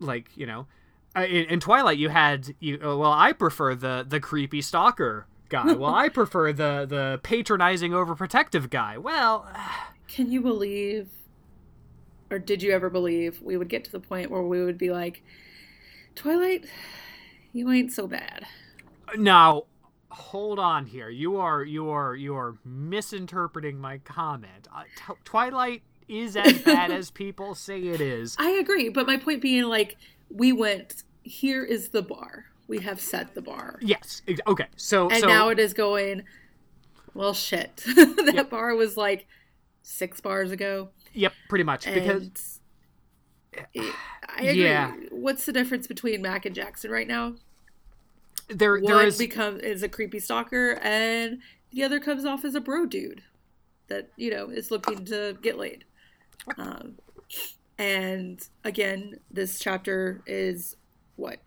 like you know uh, in, in Twilight, you had you. uh, Well, I prefer the the creepy stalker guy. well, I prefer the the patronizing, overprotective guy. Well, Can you believe, or did you ever believe we would get to the point where we would be like, Twilight, you ain't so bad. now hold on here. You are you are you are misinterpreting my comment. Uh, Twilight is as bad as people say it is. I agree, but my point being, like, we went. Here is the bar. We have set the bar, Yes. Okay. So and so now it is going. Well, shit. that Yep. bar was like six bars ago, yep, pretty much because it- I agree. Yeah. What's the difference between Mac and Jackson right now? there One there is becomes is a creepy stalker, and the other comes off as a bro dude that you know is looking to get laid. Um, and again, this chapter is what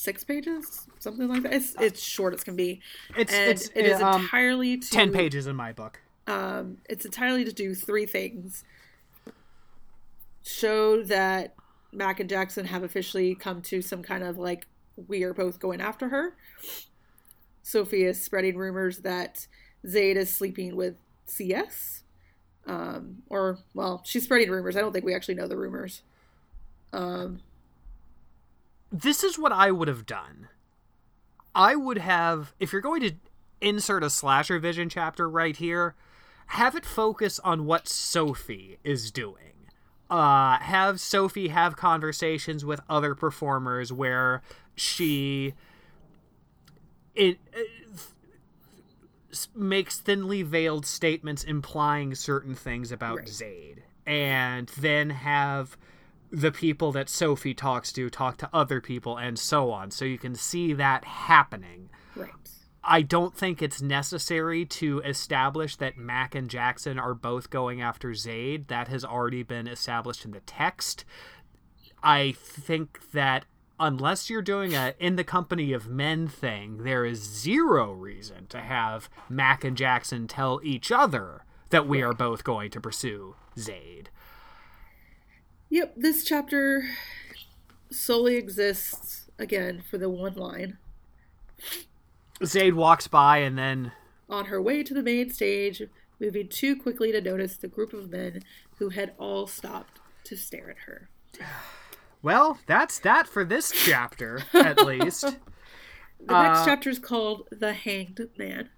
six pages, something like that. It's it's short as can be, it's and it's it is um, entirely to ten pages in my book. um, it's entirely to do three things show that Mac and Jackson have officially come to some kind of like we are both going after her. Sophie is spreading rumors that Zade is sleeping with CS. Um, or, well, she's spreading rumors. I don't think we actually know the rumors. Um, this is what I would have done. I would have, if you're going to insert a slasher vision chapter right here, have it focus on what Sophie is doing. Uh, have Sophie have conversations with other performers where she it, uh, s- makes thinly veiled statements implying certain things about Right. Zade, and then have the people that Sophie talks to talk to other people and so on. So you can see that happening. right. I don't think it's necessary to establish that Mac and Jackson are both going after Zade. That has already been established in the text. I think that unless you're doing a in the company of men thing, there is zero reason to have Mac and Jackson tell each other that we are both going to pursue Zade. Yep, this chapter solely exists, again, for the one line. Zade walks by and then On her way to the main stage, moving too quickly to notice the group of men who had all stopped to stare at her. well, that's that for this chapter at least. The next Uh, chapter is called The Hanged Man.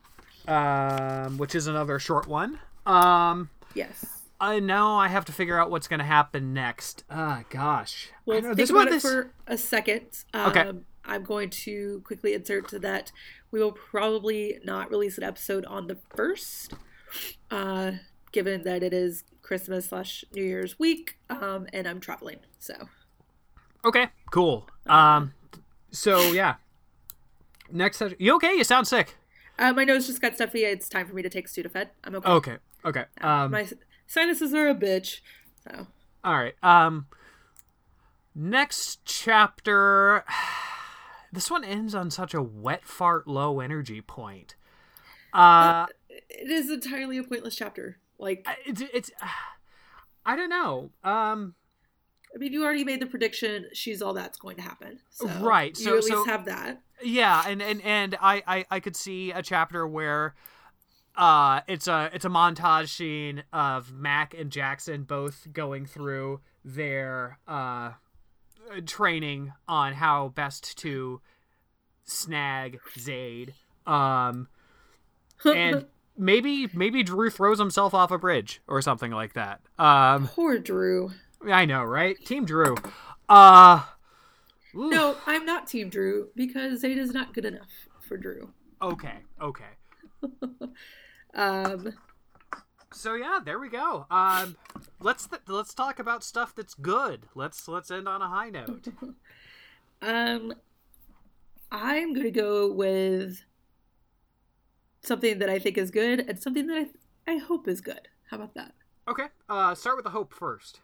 um, which is another short one. Um, Yes. I know I have to figure out what's going to happen next. Ah, gosh. Well, know, think this about it this, for a second. Um, Okay. I'm going to quickly insert that we will probably not release an episode on the first, uh, given that it is Christmas slash New Year's week, um, and I'm traveling. So okay, cool. Um, so yeah. Next, session- you okay? You sound sick. uh, my nose just got stuffy. It's time for me to take Sudafed. I'm okay. Okay, okay. Um, my sinuses are a bitch. So all right. Um, next chapter. This one ends on such a wet fart, low energy point. Uh, it is entirely a pointless chapter. Like, it's it's. I don't know. Um, I mean, you already made the prediction. She's all that's going to happen. So Right, You so- at so- least have that. yeah and and and I, I i could see a chapter where uh it's a it's a montage scene of mac and jackson both going through their uh training on how best to snag zade um and maybe maybe drew throws himself off a bridge or something like that. Um Poor Drew. i know right? Team drew. Uh No, I'm not Team Drew because Zade is not good enough for Drew. okay okay Um, So yeah, there we go. Um, let's th- let's talk about stuff that's good. Let's let's end on a high note. um, I'm gonna go with something that I think is good and something that I I hope is good. How about that? Okay, uh, start with the hope first.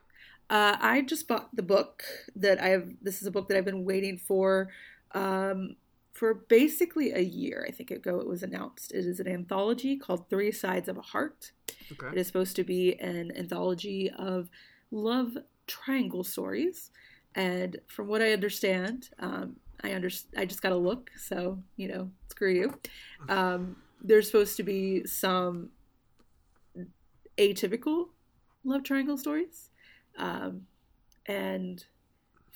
Uh, I just bought the book that I have. This is a book that I've been waiting for um, for basically a year. I think ago it was announced. It is an anthology called Three Sides of a Heart. It Okay. is supposed to be an anthology of love triangle stories, and from what I understand, um, I under I just got to look. So you know, screw you. Um, there's supposed to be some atypical love triangle stories, um, and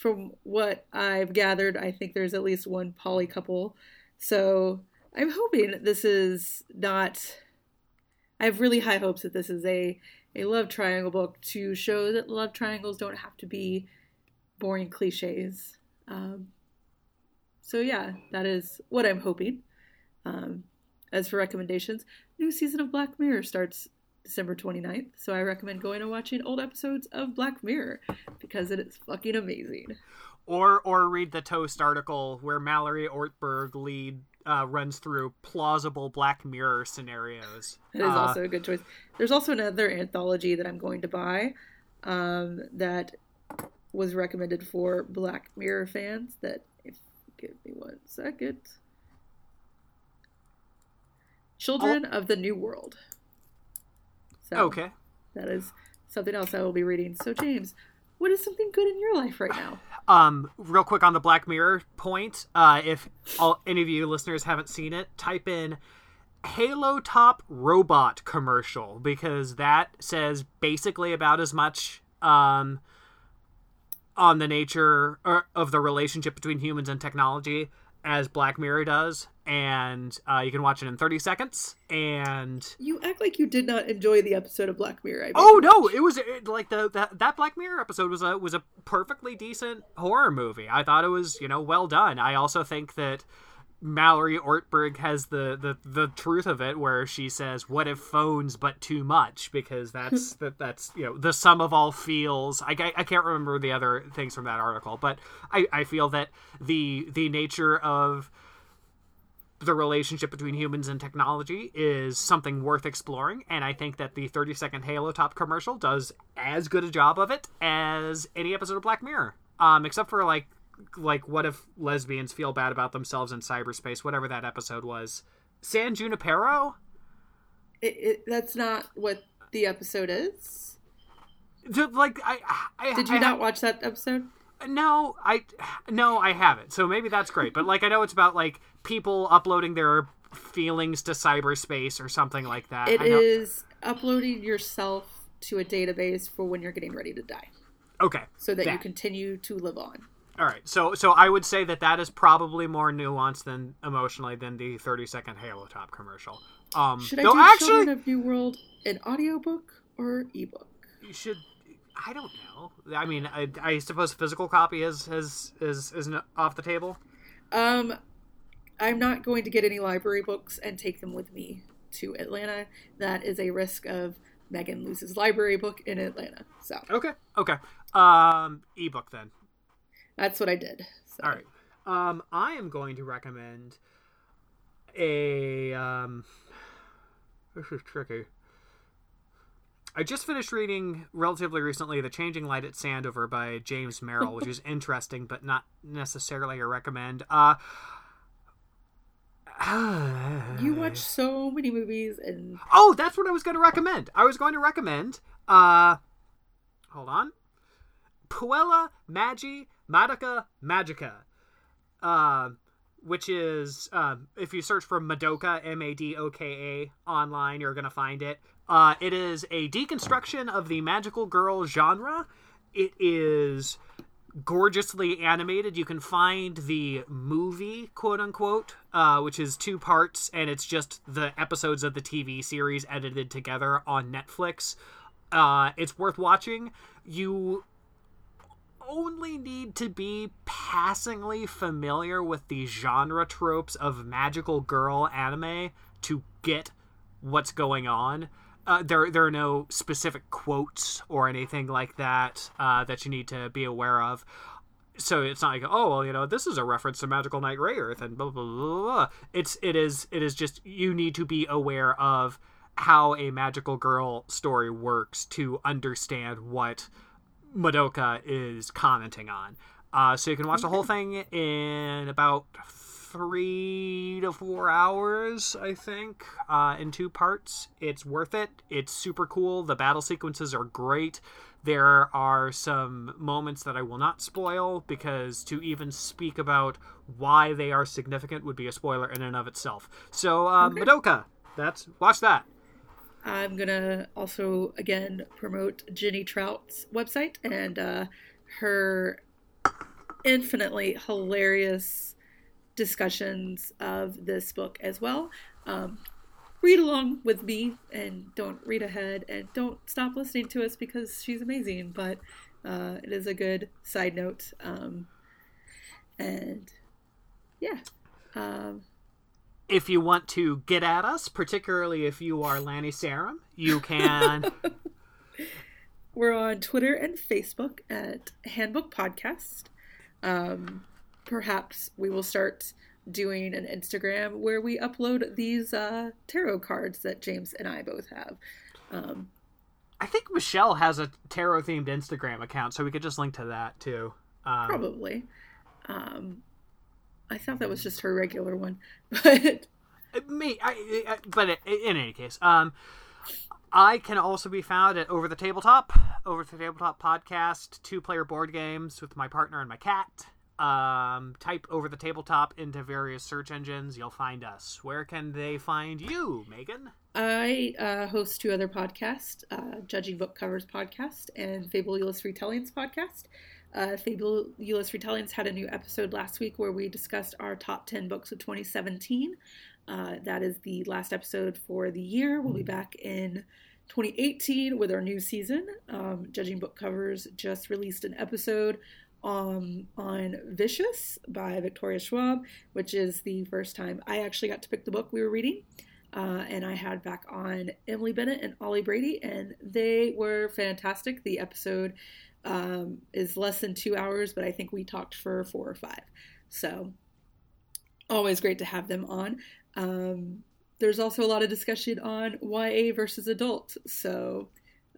from what I've gathered, I think there's at least one poly couple. So I'm hoping this is not. I have really high hopes that this is a a love triangle book to show that love triangles don't have to be boring cliches. Um, so yeah, that is what I'm hoping. Um, as for recommendations, new season of Black Mirror starts December 29th, so I recommend going and watching old episodes of Black Mirror because it is fucking amazing. Or or read the Toast article where Mallory Ortberg lead uh, runs through plausible Black Mirror scenarios. It is uh, also a good choice. There's also another anthology that I'm going to buy um, that was recommended for Black Mirror fans. That if give me one second. Children oh. of the New World. So okay. That is something else I will be reading. So James, what is something good in your life right now? Um, real quick on the Black Mirror point, uh, if all, any of you listeners haven't seen it, type in Halo Top robot commercial because that says basically about as much um, on the nature or, of the relationship between humans and technology as Black Mirror does, and uh, you can watch it in 30 seconds. And you act like you did not enjoy the episode of Black Mirror. I oh no, it was it, like the that, that Black Mirror episode was a was a perfectly decent horror movie. I thought it was you know well done. I also think that Mallory Ortberg has the, the the truth of it, where she says, "What if phones but too much?" Because that's that that's you know the sum of all feels. I, I, I can't remember the other things from that article, but I, I feel that the the nature of the relationship between humans and technology is something worth exploring, and I think that the 30 second Halo Top commercial does as good a job of it as any episode of Black Mirror. Um, except for like like what if lesbians feel bad about themselves in cyberspace whatever that episode was. San junipero? It, it, that's not what the episode is? Like i, I did you I not watch that episode? No i no i haven't. So maybe that's great but like i know it's about like people uploading their feelings to cyberspace or something like that. It is uploading yourself to a database for when you're getting ready to die. Okay. So that, that. you continue to live on all right, so so I would say that that is probably more nuanced than emotionally than the thirty second Halo Top commercial. Um, should I do actually, Children of New World an audiobook or ebook? You should. I don't know. I mean, I, I suppose physical copy is is is is off the table. Um, I'm not going to get any library books and take them with me to Atlanta. That is a risk of Megan loses library book in Atlanta. So okay, okay. Um, ebook then. That's what I did. So. All right. Um, I am going to recommend a. Um, this is tricky. I just finished reading relatively recently The Changing Light at Sandover by James Merrill, which is interesting but not necessarily a recommend. Uh, you watch so many movies and Oh, that's what I was going to recommend. I was going to recommend uh hold on. Puella Magi Madoka Magica, uh, which is uh, if you search for Madoka M A D O K A online, you're gonna find it. Uh, it is a deconstruction of the magical girl genre. It is gorgeously animated. You can find the movie, quote unquote, uh, which is two parts, and it's just the episodes of the TV series edited together on Netflix. Uh, it's worth watching. You only need to be passingly familiar with the genre tropes of magical girl anime to get what's going on. Uh, there, there are no specific quotes or anything like that uh, that you need to be aware of. So it's not like, oh well, you know, this is a reference to Magical Knight Rayearth and blah blah blah. blah. It's it is it is just you need to be aware of how a magical girl story works to understand what Madoka is commenting on. Uh, so you can watch the whole thing in about three to four hours, I think, uh, in two parts. It's worth it. It's super cool. The battle sequences are great. There are some moments that I will not spoil because to even speak about why they are significant would be a spoiler in and of itself. So, okay. Madoka, that's watch that. I'm gonna also again promote Jenny Trout's website and uh, her infinitely hilarious discussions of this book as well. Um, read along with me and don't read ahead and don't stop listening to us because she's amazing. But uh, it is a good side note. Um, and yeah. Um, if you want to get at us, particularly if you are Lani Sarem, you can. We're on Twitter and Facebook at Handbook Podcast. Um, perhaps we will start doing an Instagram where we upload these uh, tarot cards that James and I both have. Um, I think Michelle has a tarot themed Instagram account, so we could just link to that too. Um, probably. Um, I thought that was just her regular one, but me. I, I, but in any case, um, I can also be found at Over the Tabletop, Over the Tabletop podcast, two player board games with my partner and my cat. Um, type Over the Tabletop into various search engines. You'll find us. Where can they find you, Megan? I uh, host two other podcasts uh, Judging Book Covers podcast and Fabulous Retellings podcast. Uh, Fabulous Retellings had a new episode last week where we discussed our top 10 books of 2017. Uh, that is the last episode for the year. We'll be back in 2018 with our new season. Um, Judging Book Covers just released an episode um, on Vicious by Victoria Schwab, which is the first time I actually got to pick the book we were reading. Uh, and I had back on Emily Bennett and Ollie Brady, and they were fantastic. The episode um, is less than two hours, but I think we talked for four or five. So, always great to have them on. Um, there's also a lot of discussion on YA versus adult, so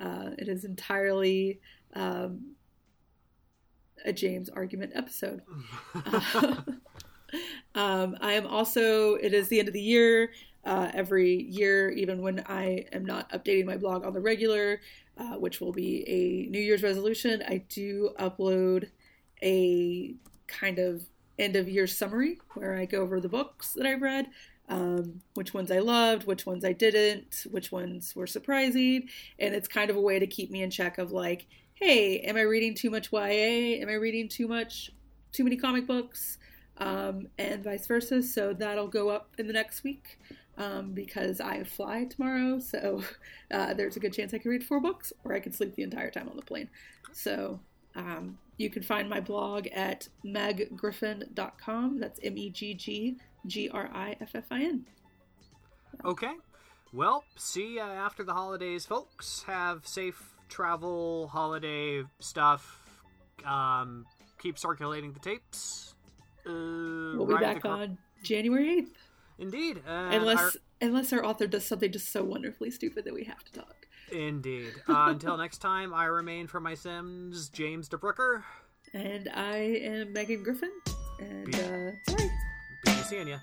uh, it is entirely um, a James argument episode. uh, um, I am also, it is the end of the year. Uh, every year, even when I am not updating my blog on the regular, uh, which will be a New Year's resolution, I do upload a kind of end of year summary where I go over the books that I've read, um, which ones I loved, which ones I didn't, which ones were surprising. And it's kind of a way to keep me in check of like, hey, am I reading too much YA? Am I reading too much, too many comic books? Um, and vice versa. So that'll go up in the next week um, because I fly tomorrow. So uh, there's a good chance I can read four books or I can sleep the entire time on the plane. So um, you can find my blog at meggriffin.com. That's M E G G G R I F F I N. Okay. Well, see you after the holidays, folks. Have safe travel, holiday stuff. Um, keep circulating the tapes. Uh, we'll be back on January 8th. Indeed. Uh, unless our... unless our author does something just so wonderfully stupid that we have to talk. Indeed. Uh, until next time, I remain for my Sims, James DeBrooker. And I am Megan Griffin. And, be, uh, sorry. Be seeing you.